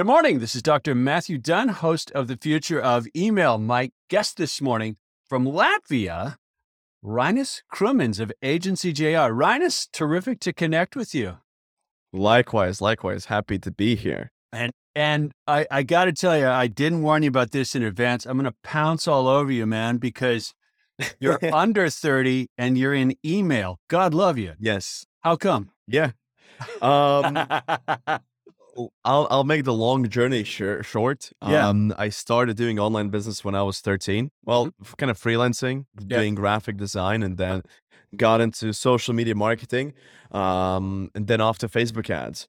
Good morning. This is Dr. Matthew Dunn, host of The Future of Email. My guest this morning from Latvia, Reinis Krumins of Agency JR. Reinis, terrific to connect with you. Likewise, likewise. Happy to be here. And and I, I got to tell you, I didn't warn you about this in advance. I'm going to pounce all over you, man, because you're under 30 and you're in email. God love you. Yes. How come? Yeah. Um, I'll I'll make the long journey sh- short. Yeah. Um, I started doing online business when I was 13. Well, f- kind of freelancing, Yeah. doing graphic design, and then got into social media marketing. Um, and then off to Facebook ads.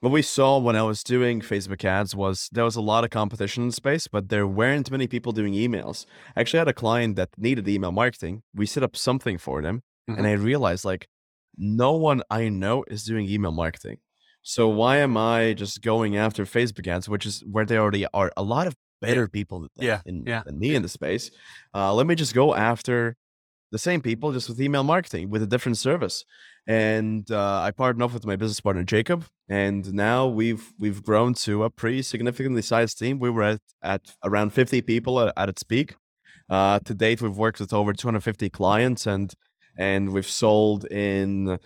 What we saw when I was doing Facebook ads was there was a lot of competition in the space, but there weren't many people doing emails. I actually had a client that needed email marketing. We set up something for them, and I realized like no one I know is doing email marketing. So why am I just going after Facebook ads, which is where they already are a lot of better people than, Yeah, in, yeah. than me in the space? Uh, let me just go after the same people, just with email marketing with a different service. And uh, I partnered up with my business partner Jacob, and now we've we've grown to a pretty significantly sized team. We were at, at around 50 people at, at its peak. Uh, to date, we've worked with over 250 clients, and and we've sold in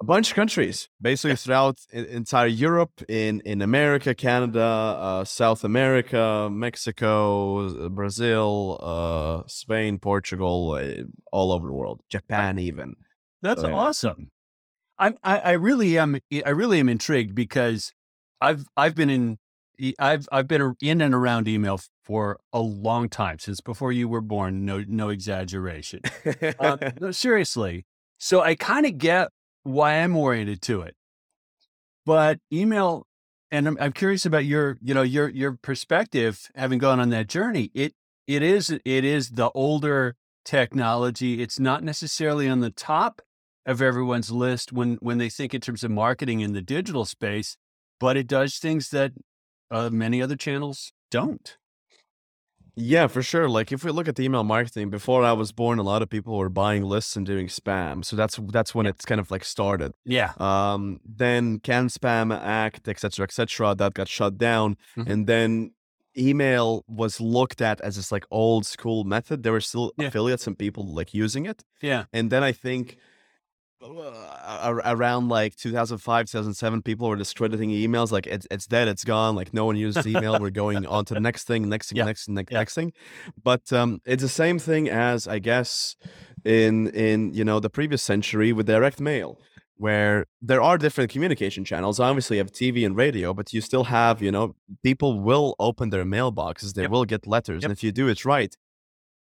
a bunch of countries, basically throughout e- entire Europe, in in America, Canada, uh, South America, Mexico, Brazil, uh, Spain, Portugal, uh, all over the world, Japan, even. That's So, yeah. awesome. I'm, I, I really am. I really am intrigued because I've I've been in I've I've been in and around email for a long time since before you were born. No no exaggeration. Um, no, seriously. So I kind of get why I'm oriented to it, but email, and I'm, I'm curious about your you know your your perspective having gone on that journey. It it is it is the older technology. It's not necessarily on the top of everyone's list when when they think in terms of marketing in the digital space, but it does things that uh, many other channels don't. Yeah, for sure. Like if we look at the email marketing, before I was born, a lot of people were buying lists and doing spam. So that's that's when it's kind of like started. Yeah. Um, then Can Spam Act, etc., etc., that got shut down, Mhm. and then email was looked at as this like old school method. There were still Yeah. affiliates and people like using it, Yeah. and then I think. Ar- Around like 2005, 2007, people were discrediting emails. Like it's it's dead, it's gone. Like no one uses email. We're going on to the next thing, next thing, Yeah. next thing, next, Yeah. next thing. But um, it's the same thing as I guess in in you know the previous century with direct mail where there are different communication channels obviously you have tv and radio but you still have you know people will open their mailboxes they Yep. will get letters Yep. and if you do it right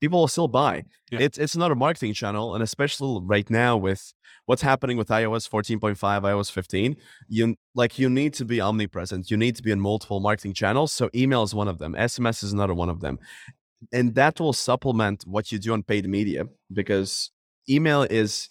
people will still buy. Yeah. it's it's another marketing channel and especially right now with what's happening with ios 14.5 ios 15 you like you need to be omnipresent. You need to be in multiple marketing channels so email is one of them. Sms is another one of them. And that will supplement what you do on paid media because email is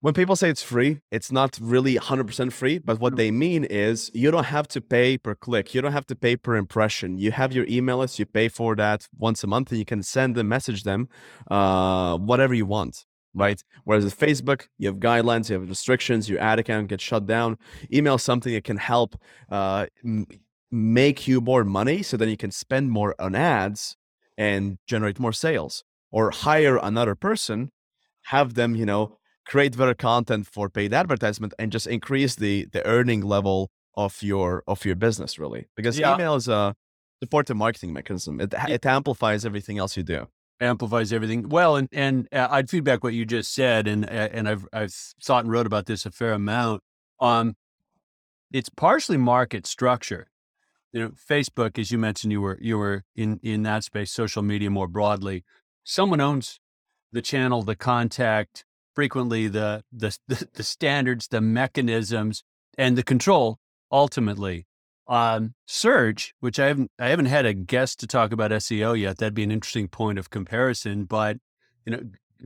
when people say it's free it's not really 100% free but what they mean is you don't have to pay per click. You don't have to pay per impression. You have your email list you pay for that once a month and you can send them message them uh, whatever you want right? Whereas with facebook you have guidelines you have restrictions your ad account gets shut down. Email something that can help uh, m- make you more money so then you can spend more on ads and generate more sales. Or hire another person have them you know create better content for paid advertisement and just increase the the earning level of your of your business really because Yeah. email is a supportive marketing mechanism it, Yeah. it amplifies everything else you do amplifies everything. Well, and and uh, I'd feedback what you just said, and uh, and I've I've thought and wrote about this a fair amount. Um, it's partially market structure. You know, Facebook, as you mentioned, you were you were in in that space, social media more broadly. Someone owns the channel, the contact, frequently the the the, standards, the mechanisms, and the control. Ultimately, um, search, which I haven't I haven't had a guest to talk about SEO yet. That'd be an interesting point of comparison. But you know,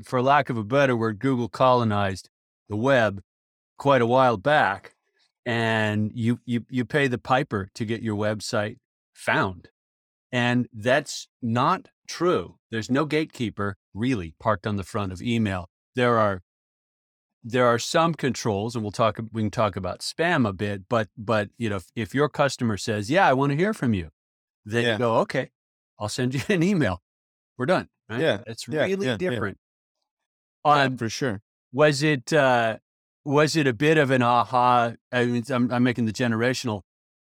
for lack of a better word, Google colonized the web quite a while back, and you you you pay the piper to get your website found, and that's not true. There's no gatekeeper really parked on the front of email. There are there are some controls, and we'll talk. We can talk about spam a bit, but but you know, if, if your customer says, "Yeah, I want to hear from you," then Yeah. you go, "Okay, I'll send you an email. We're done." Right? Yeah, it's yeah, really yeah, different. Yeah, Um, for sure. was it uh, was it a bit of an aha? I mean, I'm, I'm making the generational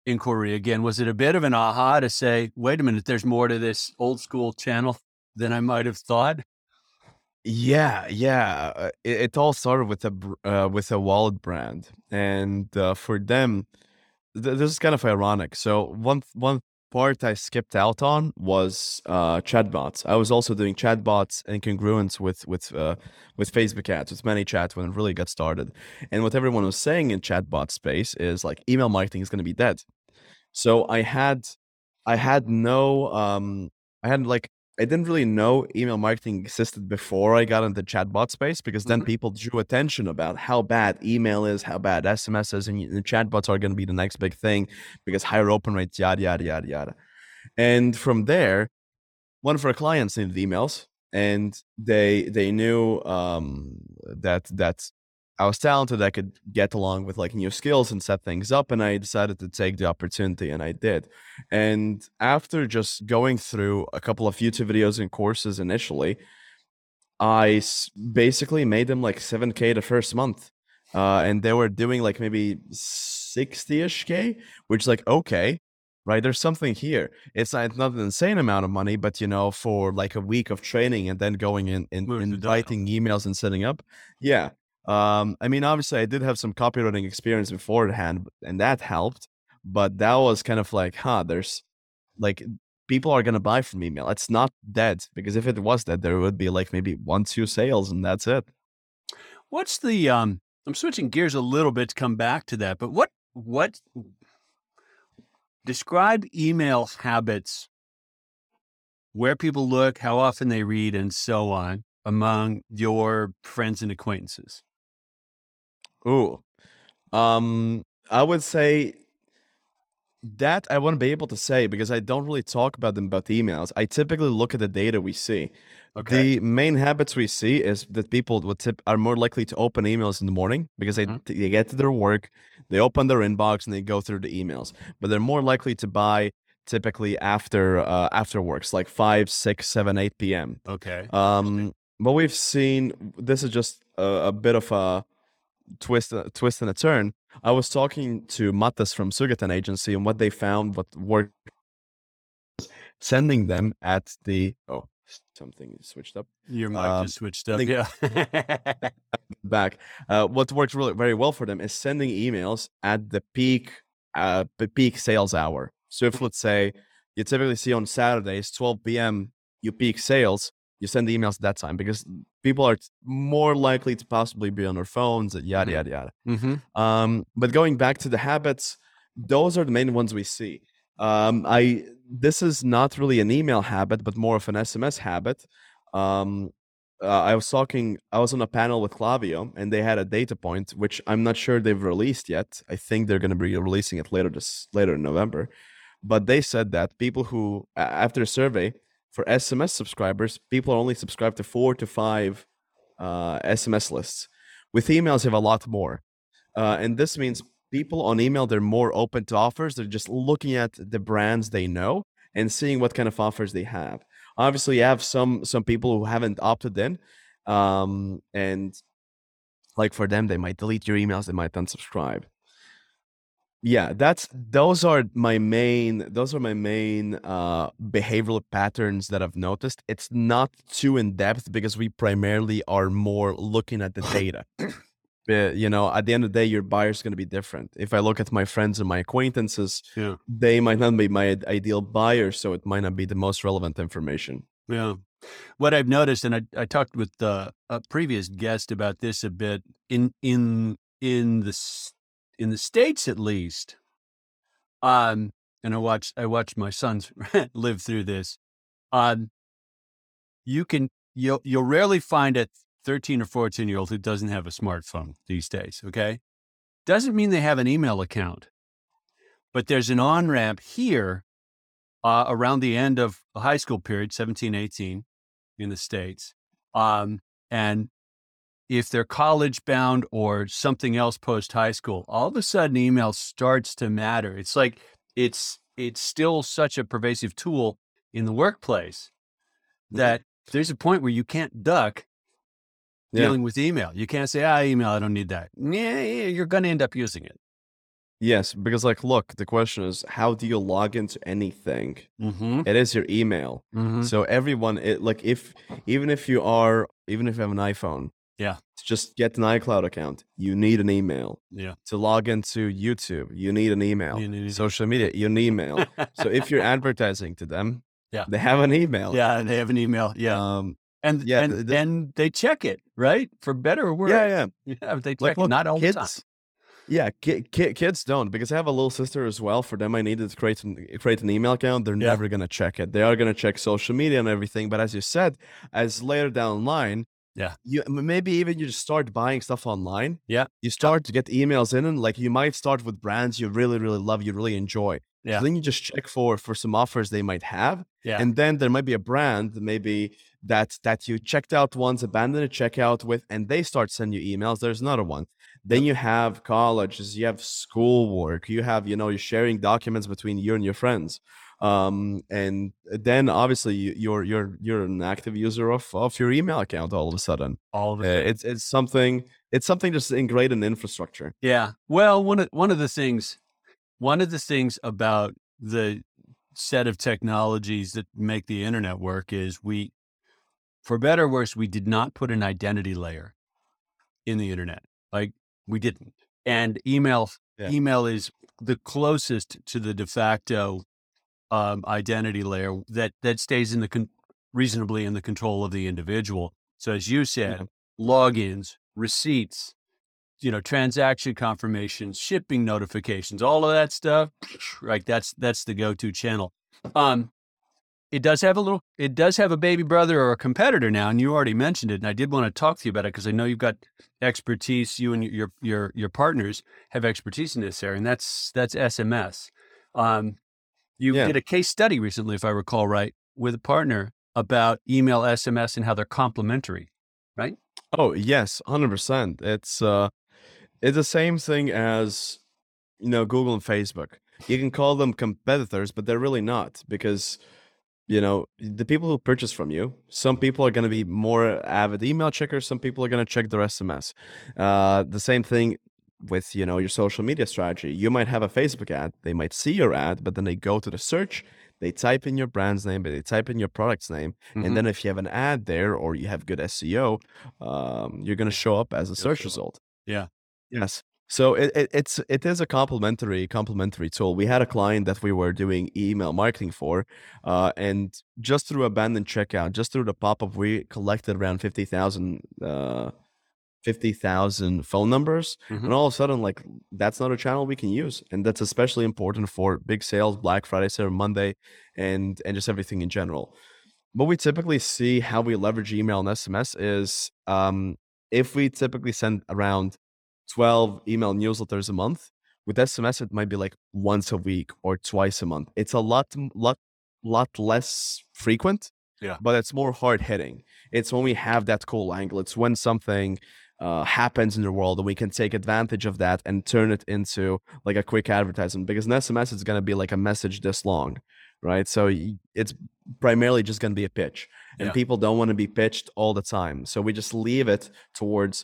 inquiry again. Was it a bit of an aha to say, "Wait a minute, there's more to this old school channel than I might have thought"? Yeah, yeah. uh, It, it all started with a uh, with a wallet brand, and uh, for them, th- this is kind of ironic. So one th- one part I skipped out on was uh, chatbots. I was also doing chatbots and congruence with with uh, with Facebook ads, with many ManyChat when it really got started. And what everyone was saying in chatbot space is like email marketing is going to be dead. So I had I had no um I had like I didn't really know email marketing existed before I got into chatbot space because then Mhm. people drew attention about how bad email is, how bad SMS is, and chatbots are going to be the next big thing because higher open rates, yada yada yada yada. And from there, one of our clients needed emails, and they they knew um, that that I was talented. I could get along with like new skills and set things up, and I decided to take the opportunity, and I did. And after just going through a couple of YouTube videos and courses initially, I s- basically made them like 7k the first month. Uh, and they were doing like maybe 60ish k, which is like okay, right? There's something here. It's not, it's not an insane amount of money, but you know, for like a week of training and then going in and inviting emails and setting up, yeah. Um, I mean, obviously, I did have some copywriting experience beforehand, and that helped. But that was kind of like, huh? There's like people are gonna buy from email. It's not dead because if it was dead, there would be like maybe one, two sales, and that's it. What's the um I'm switching gears a little bit to come back to that, but what what describe email habits where people look, how often they read and so on among your friends and acquaintances. Ooh. Um, I would say that I wouldn't be able to say because I don't really talk about them about the emails. I typically look at the data we see. Okay. The main habits we see is that people would tip are more likely to open emails in the morning because they, Mhm. they get to their work, they open their inbox and they go through the emails. But they're more likely to buy typically after uh, after works, like 5, 6, 7, 8 p.m. okay. Um, but we've seen, this is just a, a bit of a twist, a twist and a turn. I was talking to Mattas from Sugatan Agency, and what they found, what worked, sending them at the oh something switched up Your mic um, just switched up. Yeah. back. Uh, what worked really very well for them is sending emails at the peak, uh, the peak sales hour. So if let's say you typically see on Saturdays, 12 p.m. you peak sales, you send the emails at that time because people are more likely to possibly be on their phones, and yada Mhm. yada yada. mm-hmm. Um, but going back to the habits, those are the main ones we see. Um, I this is not really an email habit, but more of an SMS habit. Um, uh, I was talking, I was on a panel with Klaviyo, and they had a data point, which I'm not sure they've released yet. I think they're going to be releasing it later this later in November. But they said that people who, after a survey for SMS subscribers, people are only subscribed to four to five uh, SMS lists. With emails, you have a lot more. Uh, and this means people on email, they're more open to offers. They're just looking at the brands they know and seeing what kind of offers they have. Obviously, you have some some people who haven't opted in. Um, and like for them, they might delete your emails, they might unsubscribe. Yeah, that's those are my main those are my main uh behavioral patterns that I've noticed. It's not too in depth because we primarily are more looking at the data. Uh, you know, at the end of the day, your buyer's going to be different. If I look at my friends and my acquaintances, Yeah. they might not be my ideal buyer, so it might not be the most relevant information. Yeah. What I've noticed, and I, I talked with uh, a previous guest about this a bit in in in the in the states at least. Um, and I watched I watched my sons live through this. Um, you can you'll you'll rarely find a thirteen or fourteen year old who doesn't have a smartphone these days. Okay, doesn't mean they have an email account, but there's an on ramp here uh, around the end of the high school period, 17, 18 in the States. Um, and if they're college bound or something else post high school, all of a sudden email starts to matter. It's like it's it's still such a pervasive tool in the workplace Mm-hmm. that there's a point where you can't duck Yeah. dealing with email. You can't say, ah, email, I don't need that. Yeah, yeah, you're going to end up using it. Yes, because like, look, the question is, how do you log into anything? Mm-hmm. It is your email. Mm-hmm. So everyone, it, like, if even if you are, even if you have an iPhone, Yeah. to just get an iCloud account, you need an email. Yeah. To log into YouTube, you need an email. You need- Social media, you need an email. so if you're advertising to them, Yeah. they have an email. yeah, they have an email. Yeah. Um, and yeah, and, the- the- and they check it, right? For better or worse. yeah, yeah. Yeah, they check Like, look, not all the time. kids. Yeah, ki- ki- kids don't because I have a little sister as well. For them, I needed to create an, create an email account. They're Yeah. never gonna check it. They are gonna check social media and everything. But as you said, as later down the line, Yeah. you maybe even you just start buying stuff online. Yeah. you start to get emails in, and like you might start with brands you really really love, you really enjoy. Yeah. So then you just check for for some offers they might have, Yeah. and then there might be a brand maybe that that you checked out once, abandoned a checkout with, and they start sending you emails. There's another one. Then you have colleges, you have schoolwork, you have you know you're sharing documents between you and your friends, um, and then obviously you, you're you're you're an active user of of your email account all of a sudden. all of Uh, it. it's it's something it's something just ingrained in infrastructure. Yeah. Well, one of one of the things, one of the things about the set of technologies that make the internet work is we, for better or worse, we did not put an identity layer in the internet. Like we didn't. And email, Yeah. email is the closest to the de facto um, identity layer that that stays in the con- reasonably in the control of the individual. So as you said, Yeah. logins, receipts, you know, transaction confirmations, shipping notifications, all of that stuff. Right, that's that's the go-to channel. Um, it does have a little, it does have a baby brother or a competitor now, and you already mentioned it. And I did want to talk to you about it because I know you've got expertise. You and your your your partners have expertise in this area, and that's that's SMS. Um, you Yeah. did a case study recently, if I recall right, with a partner about email, SMS, and how they're complementary. Right? Oh yes, hundred percent. It's uh, it's the same thing as you know Google and Facebook. You can call them competitors, but they're really not because you know the people who purchase from you. Some people are going to be more avid email checkers. Some people are going to check their SMS. Uh, the same thing with you know your social media strategy. You might have a Facebook ad. They might see your ad, but then they go to the search. They type in your brand's name, they type in your product's name, Mhm. and then if you have an ad there or you have good SEO, um, you're going to show up as a search result. Yeah. Yes. So it, it it's it is a complementary complementary tool. We had a client that we were doing email marketing for, uh, and just through abandoned checkout, just through the pop up, we collected around fifty thousand uh, fifty thousand phone numbers, Mhm. and all of a sudden, like that's not a channel we can use, and that's especially important for big sales, Black Friday, Cyber Monday, and and just everything in general. What we typically see how we leverage email and SMS is um, if we typically send around 12 email newsletters a month, with SMS, it might be like once a week or twice a month. It's a lot, lot, lot less frequent, Yeah. but it's more hard hitting. It's when we have that cool angle. It's when something uh, happens in the world and we can take advantage of that and turn it into like a quick advertisement. Because an SMS is going to be like a message this long, right? So it's primarily just going to be a pitch, and Yeah. people don't want to be pitched all the time. So we just leave it towards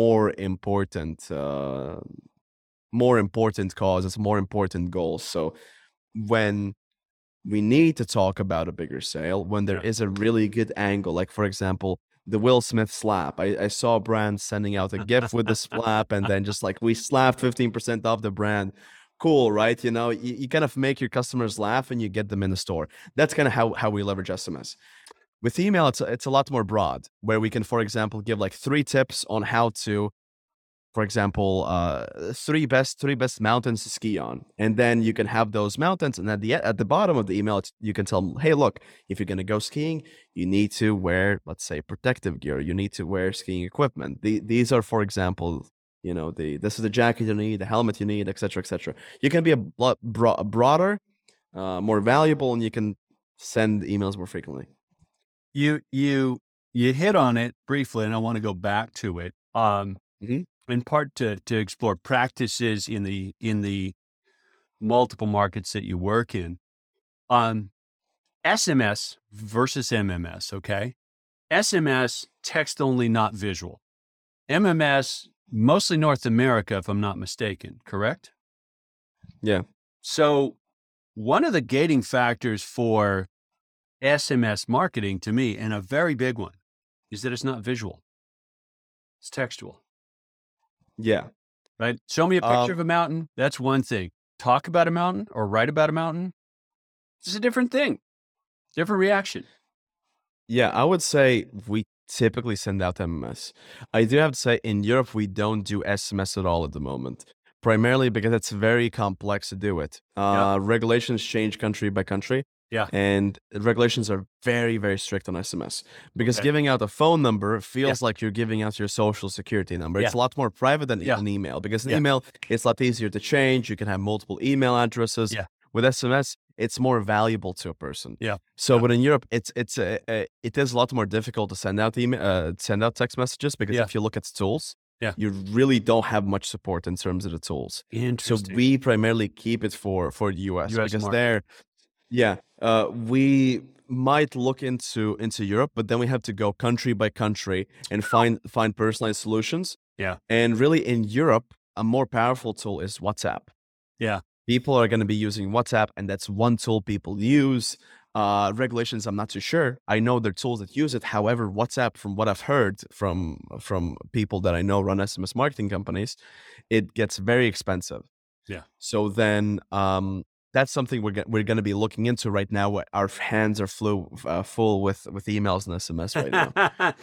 more important uh, more important causes more important goals so when we need to talk about a bigger sale when there is Yeah. a really good angle like for example the will smith slap. I, I saw brands sending out a gift with the slap and then just like we slapped 15% off the brand. Cool right? You know you, you kind of make your customers laugh and you get them in the store. That's kind of how, how we leverage sms with email it's it's a lot more broad where we can for example give like three tips on how to for example uh three best three best mountains to ski on and then you can have those mountains and at the at the bottom of the email it's, you can tell them hey look if you're going to go skiing you need to wear let's say protective gear you need to wear skiing equipment the, these are for example you know the this is the jacket you need the helmet you need etc etc you can be a lot bro- broader uh, more valuable and you can send emails more frequently You you you hit on it briefly, and I want to go back to it. um, Mhm. In part to to explore practices in the in the multiple markets that you work in. Um, SMS versus MMS. Okay, SMS text only, not visual. MMS mostly North America, if I'm not mistaken. Correct? Yeah. So, one of the gating factors for SMS marketing to me, and a very big one, is that it's not visual, it's textual, Yeah. right? Show me a picture Um, of a mountain. That's one thing. Talk about a mountain or write about a mountain. It's a different thing, different reaction. Yeah, I would say we typically send out MMS. I do have to say, in Europe, we don't do SMS at all at the moment, primarily because it's very complex to do it. Uh, Regulations change country by country. Yeah. And regulations are very, very strict on SMS because Okay. giving out a phone number feels like you're giving out your social security number. It's a lot more private than Yeah. an email because an Yeah. email, it's a lot easier to change. You can have multiple email addresses. Yeah. With SMS, it's more valuable to a person. Yeah. So, Yeah. but in Europe, it's it's a, a, it is a lot more difficult to send out email, uh, send out text messages because Yeah. if you look at tools, Yeah. you really don't have much support in terms of the tools. So we primarily keep it for for the US, US because market. there, yeah, uh, we might look into into Europe, but then we have to go country by country and find find personalized solutions. Yeah. and really in Europe, a more powerful tool is WhatsApp. Yeah. people are going to be using WhatsApp, and that's one tool people use. Uh, regulations, I'm not too sure. I know there are tools that use it. However, WhatsApp, from what I've heard from from people that I know run SMS marketing companies, it gets very expensive. Yeah. So then, um, that's something we're go- we're going to be looking into right now. Our hands are flew, uh, full with with emails and SMS right now.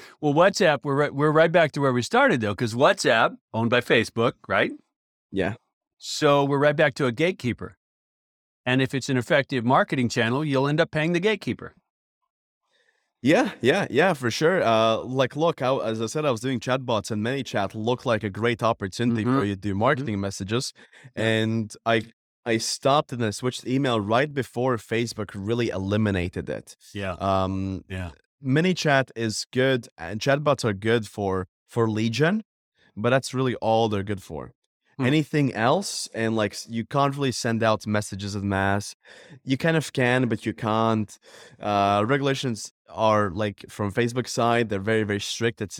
well, WhatsApp, we're right, we're right back to where we started though, because WhatsApp owned by Facebook, right? yeah. So we're right back to a gatekeeper. And if it's an effective marketing channel, you'll end up paying the gatekeeper. Yeah, yeah, yeah, for sure. Uh, like, look, I, as I said, I was doing chatbots, and ManyChat looked like a great opportunity for Mhm. you to do marketing messages. Yeah. And I, I stopped and I switched email right before Facebook really eliminated it. Yeah. Um, Yeah. ManyChat is good, and chatbots are good for for lead gen, but that's really all they're good for. Hmm. Anything else, and like you can't really send out messages en mass. You kind of can, but you can't. Uh, regulations are like from Facebook side, they're very very strict. It's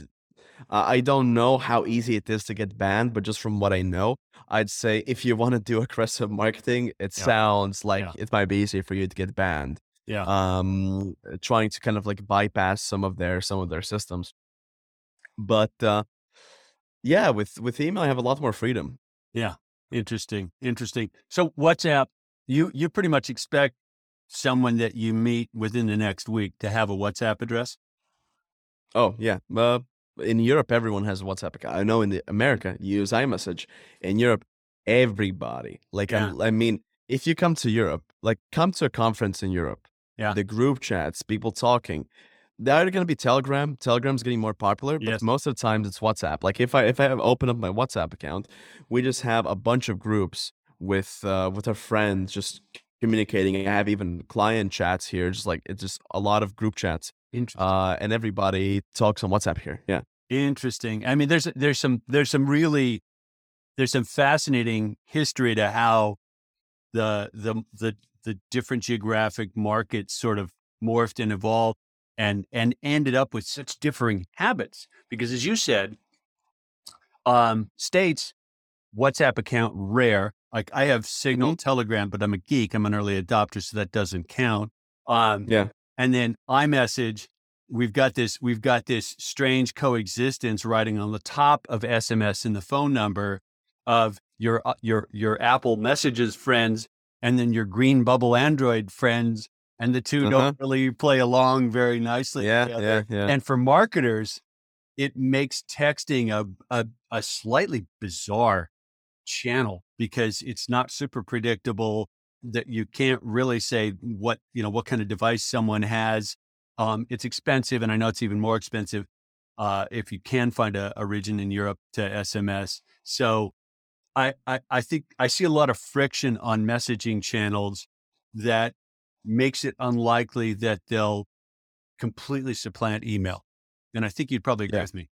uh, I don't know how easy it is to get banned, but just from what I know, I'd say if you want to do aggressive marketing, it Yeah. sounds like Yeah. it might be easier for you to get banned Yeah. um trying to kind of like bypass some of their some of their systems but uh yeah with with email i have a lot more freedom Yeah. Interesting. Interesting. So WhatsApp, you you pretty much expect someone that you meet within the next week to have a WhatsApp address. oh yeah uh, in europe everyone has a whatsapp account. I know in the america you use imessage. In europe everybody. Like I'm- i mean if you come to europe like come to a conference in europe Yeah. the group chats people talking they're going to be telegram. Telegram's getting more popular but Yes. most of the times it's whatsapp. Like if i if i have open up my whatsapp account we just have a bunch of groups with uh with our friends just communicating. I have even client chats here just like it's just a lot of group chats. Uh and everybody talks on whatsapp here yeah Interesting. I mean, there's there's some there's some really there's some fascinating history to how the the the the different geographic markets sort of morphed and evolved and and ended up with such differing habits. Because as you said, um, states WhatsApp account rare. Like I have Signal, Telegram, but I'm a geek. I'm an early adopter, so that doesn't count. Um, yeah and then iMessage, we've got this, we've got this strange coexistence writing on the top of SMS in the phone number of your uh, your your Apple Messages friends and then your green bubble Android friends, and the 2 Uh-huh. don't really play along very nicely. yeah together. yeah yeah And for marketers, it makes texting a, a a slightly bizarre channel because it's not super predictable that you can't really say what you know what kind of device someone has um, it's expensive and i know it's even more expensive uh, if you can find a, a region in europe to sms so I, I i think i see a lot of friction on messaging channels that makes it unlikely that they'll completely supplant email and i think you'd probably agree Yeah. with me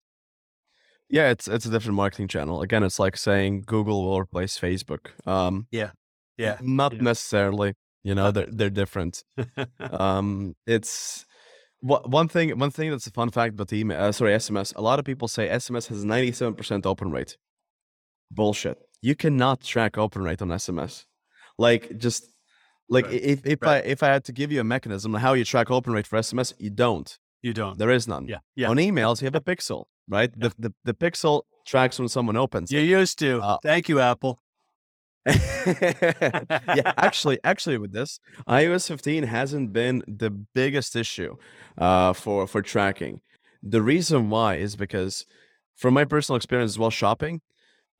Yeah, it's it's a different marketing channel. Again, it's like saying Google will replace Facebook. Um, Yeah. Yeah. not Yeah. necessarily. You know, they're they're different. um, it's one thing. One thing that's a fun fact about the email. Uh, sorry, SMS. A lot of people say SMS has ninety seven percent open rate. Bullshit. You cannot track open rate on SMS. Like just like Right. if if Right. I if I had to give you a mechanism on how you track open rate for SMS, you don't. you don't. There is none. Yeah. Yeah. On emails, you have a pixel, right? The, the the pixel tracks when someone opens. You used to. Uh, Thank you, Apple. yeah, actually, actually, with this, iOS 15 hasn't been the biggest issue uh, for for tracking. The reason why is because, from my personal experience as well, shopping,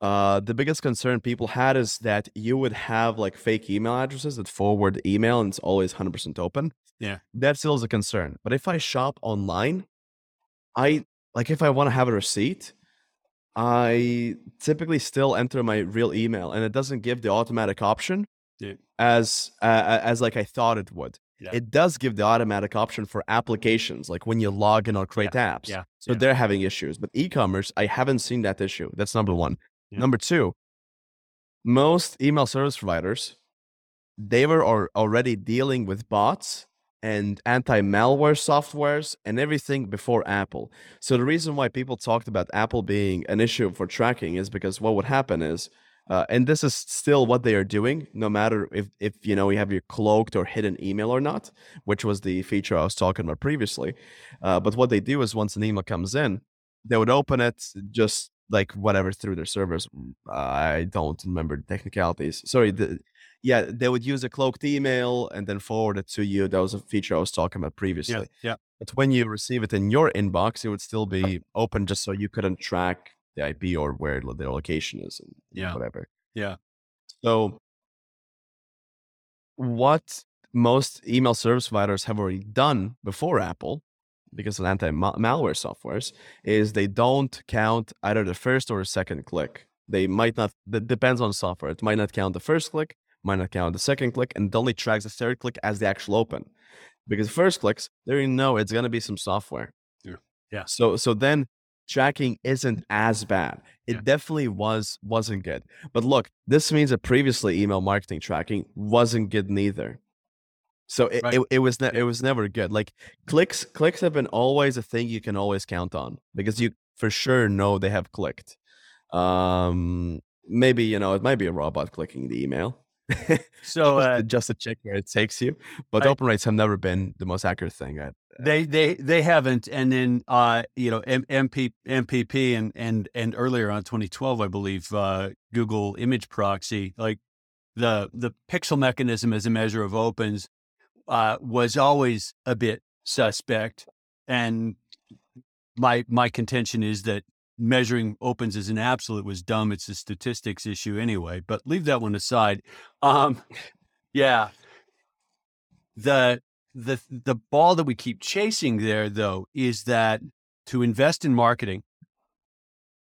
uh, the biggest concern people had is that you would have like fake email addresses that forward email, and it's always 100% open. Yeah. that still is a concern. But if I shop online, I like if I want to have a receipt, I typically still enter my real email, and it doesn't give the automatic option Yeah. as uh, as like I thought it would. Yeah. It does give the automatic option for applications, like when you log in or create apps. Yeah. So yeah. they're having issues, but e-commerce, I haven't seen that issue. That's number one. Yeah. Number two, most email service providers, they were al- already dealing with bots and anti-malware softwares and everything before Apple. So the reason why people talked about Apple being an issue for tracking is because what would happen is, uh, and this is still what they are doing, no matter if if you know you have your cloaked or hidden email or not, which was the feature I was talking about previously. Uh, but what they do is once an email comes in, they would open it just like whatever through their servers. Mm, I don't remember the technicalities. Sorry, the, yeah, they would use a cloaked email and then forward it to you. That was a feature I was talking about previously. yeah. Yeah. But when you receive it in your inbox, it would still be open just so you couldn't track the IP or where their location is and Yeah. whatever. Yeah. So, what most email service providers have already done before Apple, because of anti malware softwares, is they don't count either the first or the second click. They might not, that depends on software. It might not count the first click, might account. the second click, and only tracks the third click as the actual open. Because first clicks, they already know it's going to be some software. Yeah. Yeah. So, so then tracking isn't as bad. It Yeah. definitely was wasn't good. But look, this means that previously email marketing tracking wasn't good neither. So it, Right. it, it was ne- Yeah. it was never good. Like clicks clicks have been always a thing you can always count on because you for sure know they have clicked. Um maybe you know it might be a robot clicking the email. So just, uh, to, just to check where it takes you. But I- open rates have never been the most accurate thing. I, they they they haven't, and then uh, you know M- MP, MPP and and and earlier on 2012, I believe uh, Google Image Proxy, like the the pixel mechanism as a measure of opens, uh, was always a bit suspect, and my my contention is that measuring opens as an absolute was dumb. It's a statistics issue anyway. But leave that one aside. Um, yeah, the the the ball that we keep chasing there though is that to invest in marketing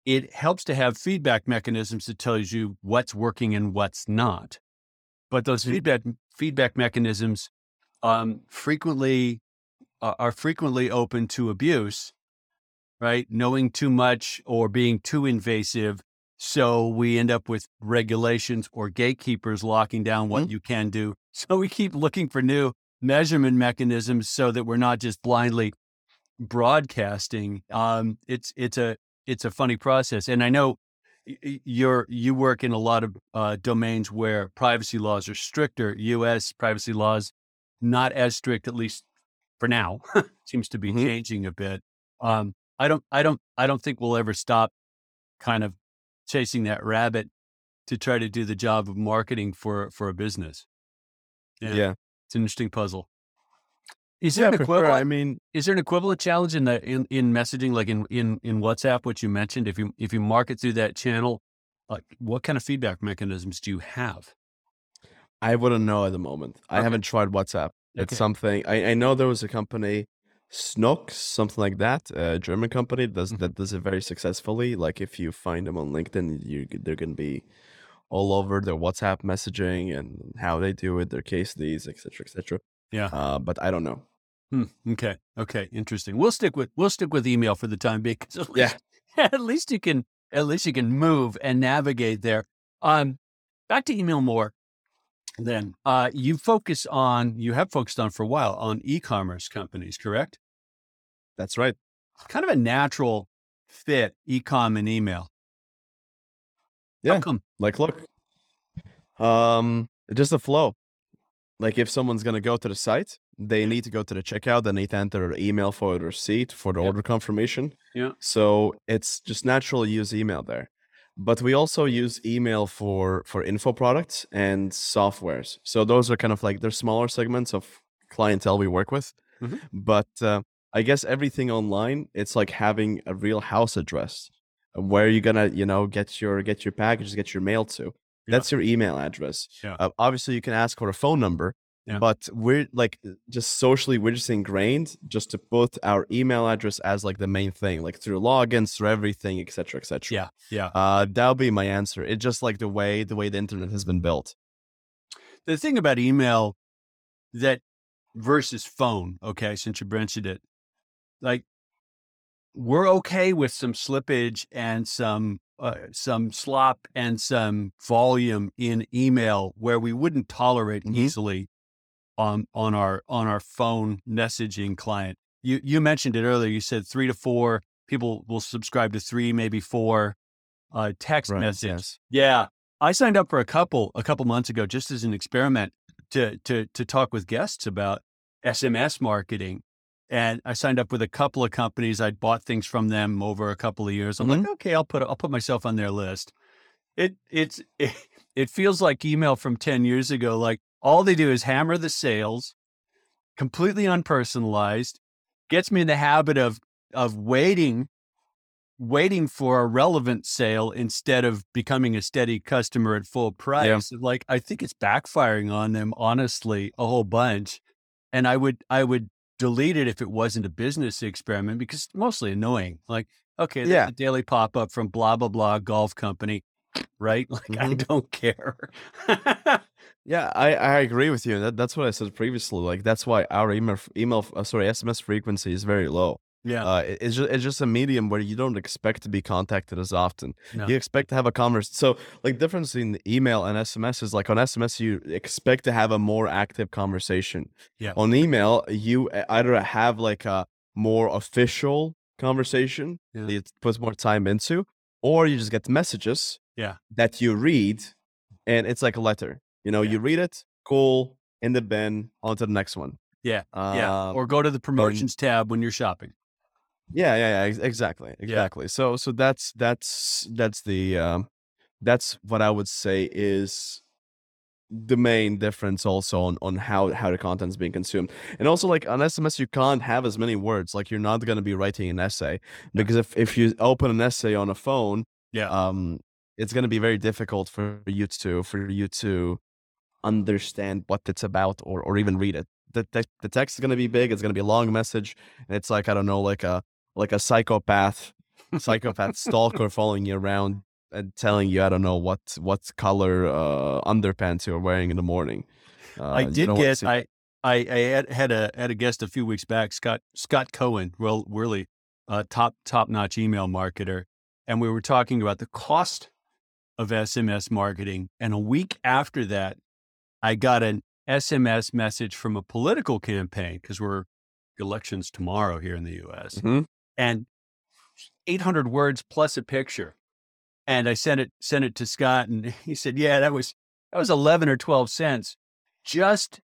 it helps to have feedback mechanisms that tells you what's working and what's not but those feedback feedback mechanisms um, frequently uh, are frequently open to abuse right knowing too much or being too invasive so we end up with regulations or gatekeepers locking down what you can do so we keep looking for new measurement mechanisms so that we're not just blindly broadcasting. Um, it's it's a it's a funny process, and I know you're you work in a lot of uh, domains where privacy laws are stricter. U.S. privacy laws not as strict, at least for now. Seems to be Mhm. changing a bit. Um, I don't I don't I don't think we'll ever stop kind of chasing that rabbit to try to do the job of marketing for for a business. Yeah. yeah. It's an interesting puzzle. Is there Yeah, an for sure. equivalent? I mean, Is there an equivalent challenge in the in, in messaging, like in, in in WhatsApp, what you mentioned? If you if you market through that channel, like what kind of feedback mechanisms do you have? I wouldn't know at the moment. I haven't tried WhatsApp. It's Okay. something I, I know there was a company, Snook, something like that, a German company that does Mhm. that does it very successfully. Like if you find them on LinkedIn, you they're gonna be all over their WhatsApp messaging and how they do it, their case studies, etc., etc. Yeah. Uh, but I don't know. Hmm. Okay. Okay. Interesting. We'll stick with we'll stick with email for the time being. at Yeah. least- at least you can at least you can move and navigate there. Um, back to email more. Then uh, you focus on you have focused on for a while on e-commerce companies, correct? That's right. Kind of a natural fit, e-com and email. Yeah. Like, look, um, just a flow. Like, if someone's gonna go to the site, they need to go to the checkout. They need to enter their email for the receipt for the Yep. order confirmation. Yeah. So it's just natural to use email there. But we also use email for for info products and softwares. So those are kind of like they're smaller segments of clientele we work with. Mhm. But uh, I guess everything online, it's like having a real house address where you're gonna, you know, get your get your packages, get your mail to. Yeah. That's your email address. Yeah. Uh, obviously, you can ask for a phone number, Yeah. but we're like just socially, we're just ingrained just to put our email address as like the main thing, like through logins, through everything, etc., etc. Yeah, yeah. Uh, that'll be my answer. It's just like the way the way the internet has been built. The thing about email that versus phone, okay, since you mentioned it, like we're okay with some slippage and some uh, some slop and some volume in email where we wouldn't tolerate Mhm. easily on on our on our phone messaging client. You you mentioned it earlier. You said three to four people will subscribe to three, maybe four uh, text message. Yes. Yeah, I signed up for a couple a couple months ago just as an experiment to to to talk with guests about SMS marketing. And I signed up with a couple of companies. I'd bought things from them over a couple of years. I'm like, okay, I'll put I'll put myself on their list. It it's it, it feels like email from 10 years ago. Like all they do is hammer the sales, completely unpersonalized, gets me in the habit of of waiting waiting for a relevant sale instead of becoming a steady customer at full price. Like I think it's backfiring on them honestly a whole bunch. And I would I would delete it if it wasn't a business experiment because it's mostly annoying. Like, okay, Yeah. a daily pop up from blah blah blah golf company, right? Like I Mhm. don't care. Yeah, I, I agree with you. That, that's what I said previously. Like that's why our email email uh, sorry SMS frequency is very low. yeah. Uh, it- it's just it's just a medium where you don't expect to be contacted as often. No. You expect to have a conversation. So like difference in email and SMS is like on SMS you expect to have a more active conversation. Yeah. On email you either have like a more official conversation Yeah. that you put more time into, or you just get messages. Yeah. That you read, and it's like a letter. You know, Yeah. you read it, cool, in the bin, on to the next one. Yeah, yeah. Um, Or go to the promotions tab when you're shopping. yeah, yeah, yeah, ex- exactly, exactly. So, so that's that's that's the um, that's what I would say is the main difference also on on how how the content is being consumed, and also like on SMS you can't have as many words. Like you're not going to be writing an essay because if if you open an essay on a phone, Yeah. um, it's going to be very difficult for you to for you to understand what it's about or or even read it. The the, the text is going to be big. It's going to be a long message, and it's like I don't know, like a like a psychopath psychopath stalker following you around and telling you I don't know what what color uh, underpants you're wearing in the morning. Uh, I did don't want to get I I, I had, had a had a guest a few weeks back, Scott Scott Cohen, well really uh, top top notch email marketer, and we were talking about the cost of SMS marketing. And a week after that, I got an SMS message from a political campaign because we're elections tomorrow here in the U.S. Mhm. and 800 words plus a picture. And I sent it sent it to Scott, and he said, "Yeah, that was that was 11 or 12 cents just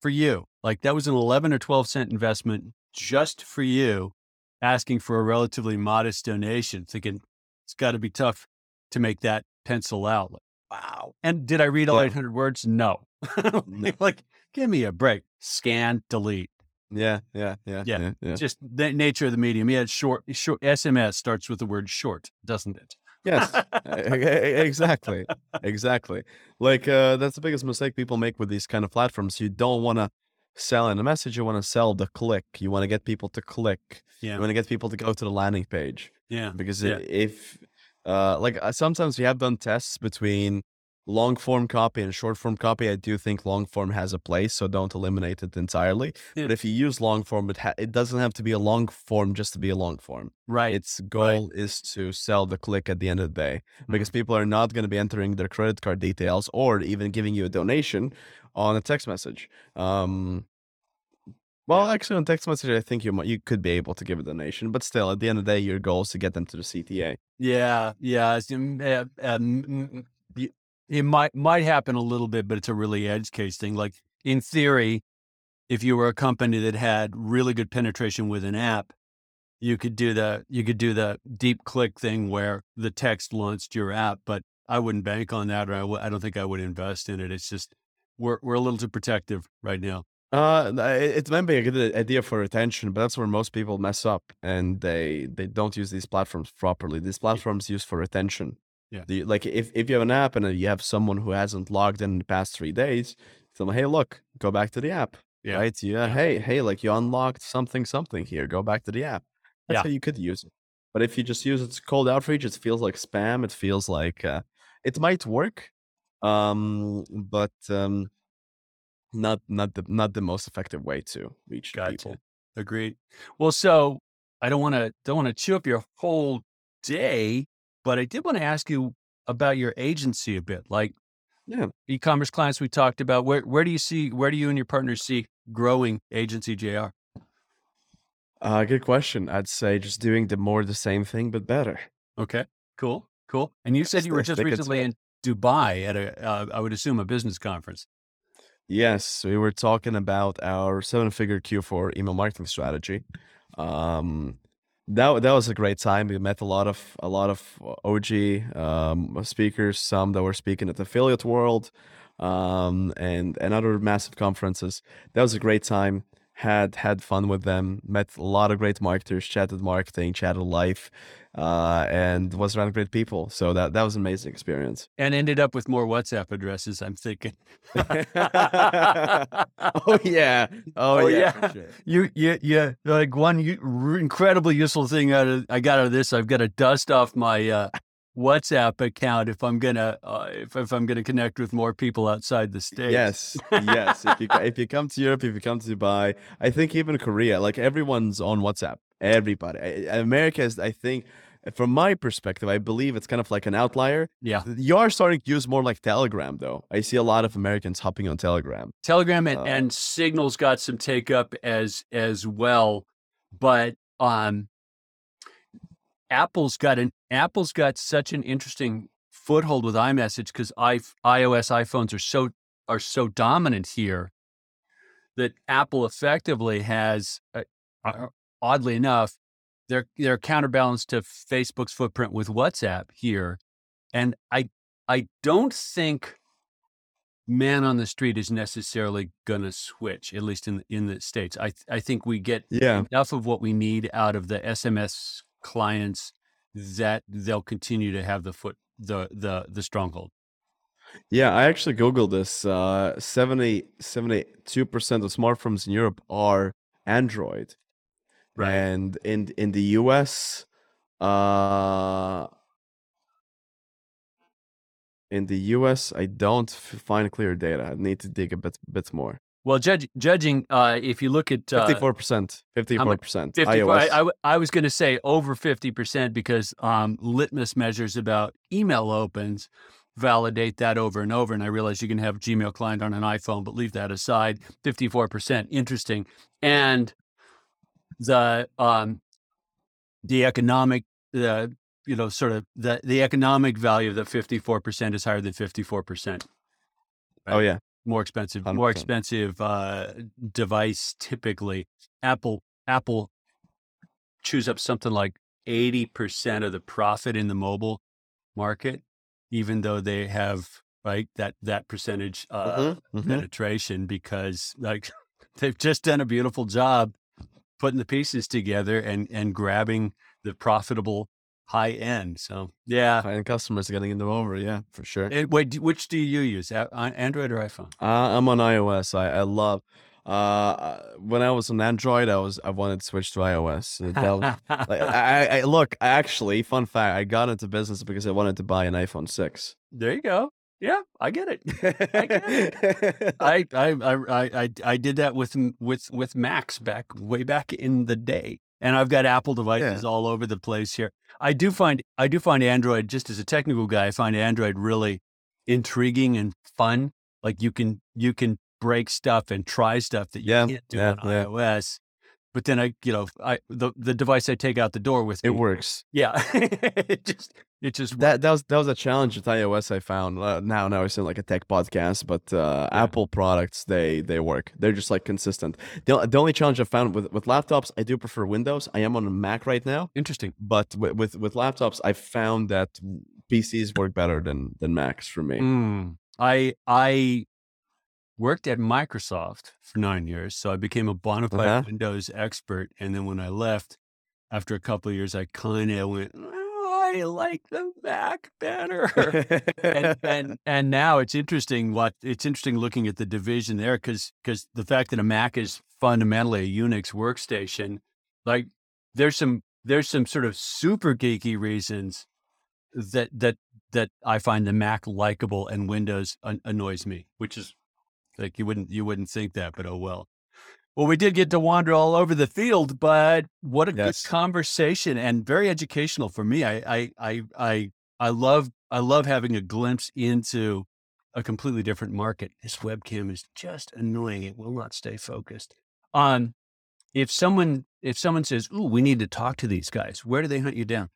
for you. Like that was an 11 or 12 cent investment just for you, asking for a relatively modest donation. Thinking it's got to be tough to make that pencil out. Wow. And did I read all Yeah. 800 words? No. like, give me a break. Scan, delete. Yeah, yeah, yeah, Yeah. yeah, yeah. Just the nature of the medium. Yeah, it's short. Short. SMS starts with the word short, doesn't it? Yes, exactly, exactly. Like uh, that's the biggest mistake people make with these kind of platforms. You don't want to sell in a message. You want to sell the click. You want to get people to click. Yeah. You want to get people to go to the landing page Yeah. because Yeah. if uh, like uh, sometimes we have done tests between long form copy and short form copy, I do think long form has a place, so don't eliminate it entirely. Yeah. But if you use long form, it ha- it doesn't have to be a long form just to be a long form. right. Its goal is to sell the click at the end of the day because people are not going to be entering their credit card details or even giving you a donation on a text message. Um, well, actually, on text message, I think you might, you could be able to give a donation, but still, at the end of the day, your goal is to get them to the CTA. Yeah, yeah. um, um, mm, mm, it might might happen a little bit, but it's a really edge case thing. Like in theory, if you were a company that had really good penetration with an app, you could do the you could do the deep click thing where the text launched your app. But I wouldn't bank on that, or I w- I don't think I would invest in it. It's just we're we're a little too protective right now. Uh, it, might be a good idea for retention, but that's where most people mess up, and they they don't use these platforms properly. These platforms used for retention. Yeah. The, like if if you have an app and you have someone who hasn't logged in, in the past three days, tell them, hey, look, go back to the app. Yeah. Right? Yeah. Yeah. Hey, hey, like you unlocked something, something here. Go back to the app. That's Yeah. how you could use it. But if you just use it as cold outreach, it feels like spam. It feels like uh, it might work, um, but um, not not the not the most effective way to reach Gotcha. people. Agreed. Well, so I don't want to don't want to chew up your whole day, but I did want to ask you about your agency a bit. Like Yeah. e-commerce clients we talked about, where where do you see where do you and your partners see growing AgencyJR? Uh, good question. I'd say just doing the more the same thing but better. Okay, cool, cool. And you said you were just recently in Dubai at a uh, I would assume a business conference. Yes, we were talking about our seven-figure Q4 email marketing strategy. Um, that that was a great time. We met a lot of a lot of OG um, speakers, some that were speaking at the Affiliate World, um, and and other massive conferences. That was a great time. Had had fun with them. Met a lot of great marketers. Chatted marketing, chatted life, uh, and was around great people. So that that was an amazing experience. And ended up with more WhatsApp addresses. I'm thinking. oh yeah. Oh, Oh, yeah. sure. You, you, you, like one incredibly useful thing out of I got out of this. I've got to dust off my uh, WhatsApp account if I'm gonna uh, if, if I'm gonna connect with more people outside the states. Yes, yes. If you if you come to Europe, if you come to Dubai, I think even Korea, like everyone's on WhatsApp. Everybody. America is, I think, from my perspective, I believe it's kind of like an outlier. yeah. You are starting to use more like Telegram, though. I see a lot of Americans hopping on Telegram. Telegram and, Uh, and Signal's got some take up as as well, but um, Apple's got an Apple's got such an interesting foothold with iMessage because i iOS iPhones are so are so dominant here that Apple effectively has, uh, uh, oddly enough, their their counterbalance to Facebook's footprint with WhatsApp here, and I I don't think man on the street is necessarily going to switch, at least in in the states. I I think we get Yeah. enough of what we need out of the SMS clients that they'll continue to have the foot the the the stronghold. Yeah, I actually Googled this. Uh, 70, 72% of smartphones in Europe are Android. Right. And in in the US, uh, in the US, I don't find clear data. I need to dig a bit bit more. Well, judge, judging, uh, if you look at uh, Fifty-four percent, fifty-four percent 50, iOS. I, I w- I was going to say over 50% because um, litmus measures about email opens validate that over and over. And I realize you can have Gmail client on an iPhone, but leave that aside. 54%. Interesting. And the, um, the economic, the, you know, sort of the, the economic value of the 54% is higher than 54%. oh yeah, More expensive, more 100%. expensive uh, device typically. Apple, Apple chews up something like 80% of the profit in the mobile market, even though they have right that that percentage uh, Mhm, mhm. penetration because like they've just done a beautiful job putting the pieces together and and grabbing the profitable high end. So yeah. and customers are getting them over. Yeah, for sure. Eh, wait, which do you use? Uh, Android or iPhone? Uh, I'm on iOS. I, I love. Uh, when I was on Android, I was I wanted to switch to iOS. Uh, was- like, I, I, look actually fun fact. I got into business because I wanted to buy an iPhone six. there you go. Yeah, I get it. I get it. I, I, I, I, I did that with with with Macs back way back in the day, and I've got Apple devices yeah. all over the place here. I do find I do find Android just as a technical guy. I find Android really intriguing and fun. Like you can you can break stuff and try stuff that you yeah, can't do yeah, on iOS. But then I, you know, I the the device I take out the door with it me, works. Yeah, it just it just that that was that was a challenge with iOS. I found uh, now now it's in like a tech podcast, but uh, yeah. Apple products they they work. They're just like consistent. The, the only challenge I found with with laptops, I do prefer Windows. I am on a Mac right now. Interesting, but with with, with laptops, I found that PCs work better than than Macs for me. Mm. I I worked at Microsoft for nine years, so I became a bona fide uh-huh. Windows expert. And then when I left, after a couple of years, I kind of went, oh, I like the Mac better. and, and and now it's interesting what it's interesting looking at the division there because because the fact that a Mac is fundamentally a Unix workstation, like there's some there's some sort of super geeky reasons that that that I find the Mac likable and Windows an- annoys me, which is like you wouldn't you wouldn't think that, but oh well. Well, we did get to wander all over the field, but what a yes. good conversation and very educational for me. I I I I I love I love having a glimpse into a completely different market. This webcam is just annoying. It will not stay focused. Um, if someone if someone says, "Ooh, we need to talk to these guys," where do they hunt you down?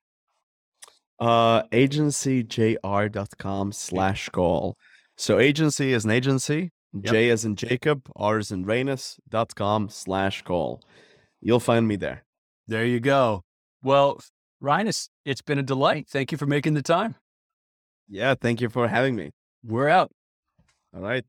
Uh, agencyjr.com slash call. So agency is an agency, Yep. J as in Jacob, R as in Reinis dot com slash call. You'll find me there. There you go. Well, Reinis, it's been a delight. Thank you for making the time. Yeah, thank you for having me. We're out. All right.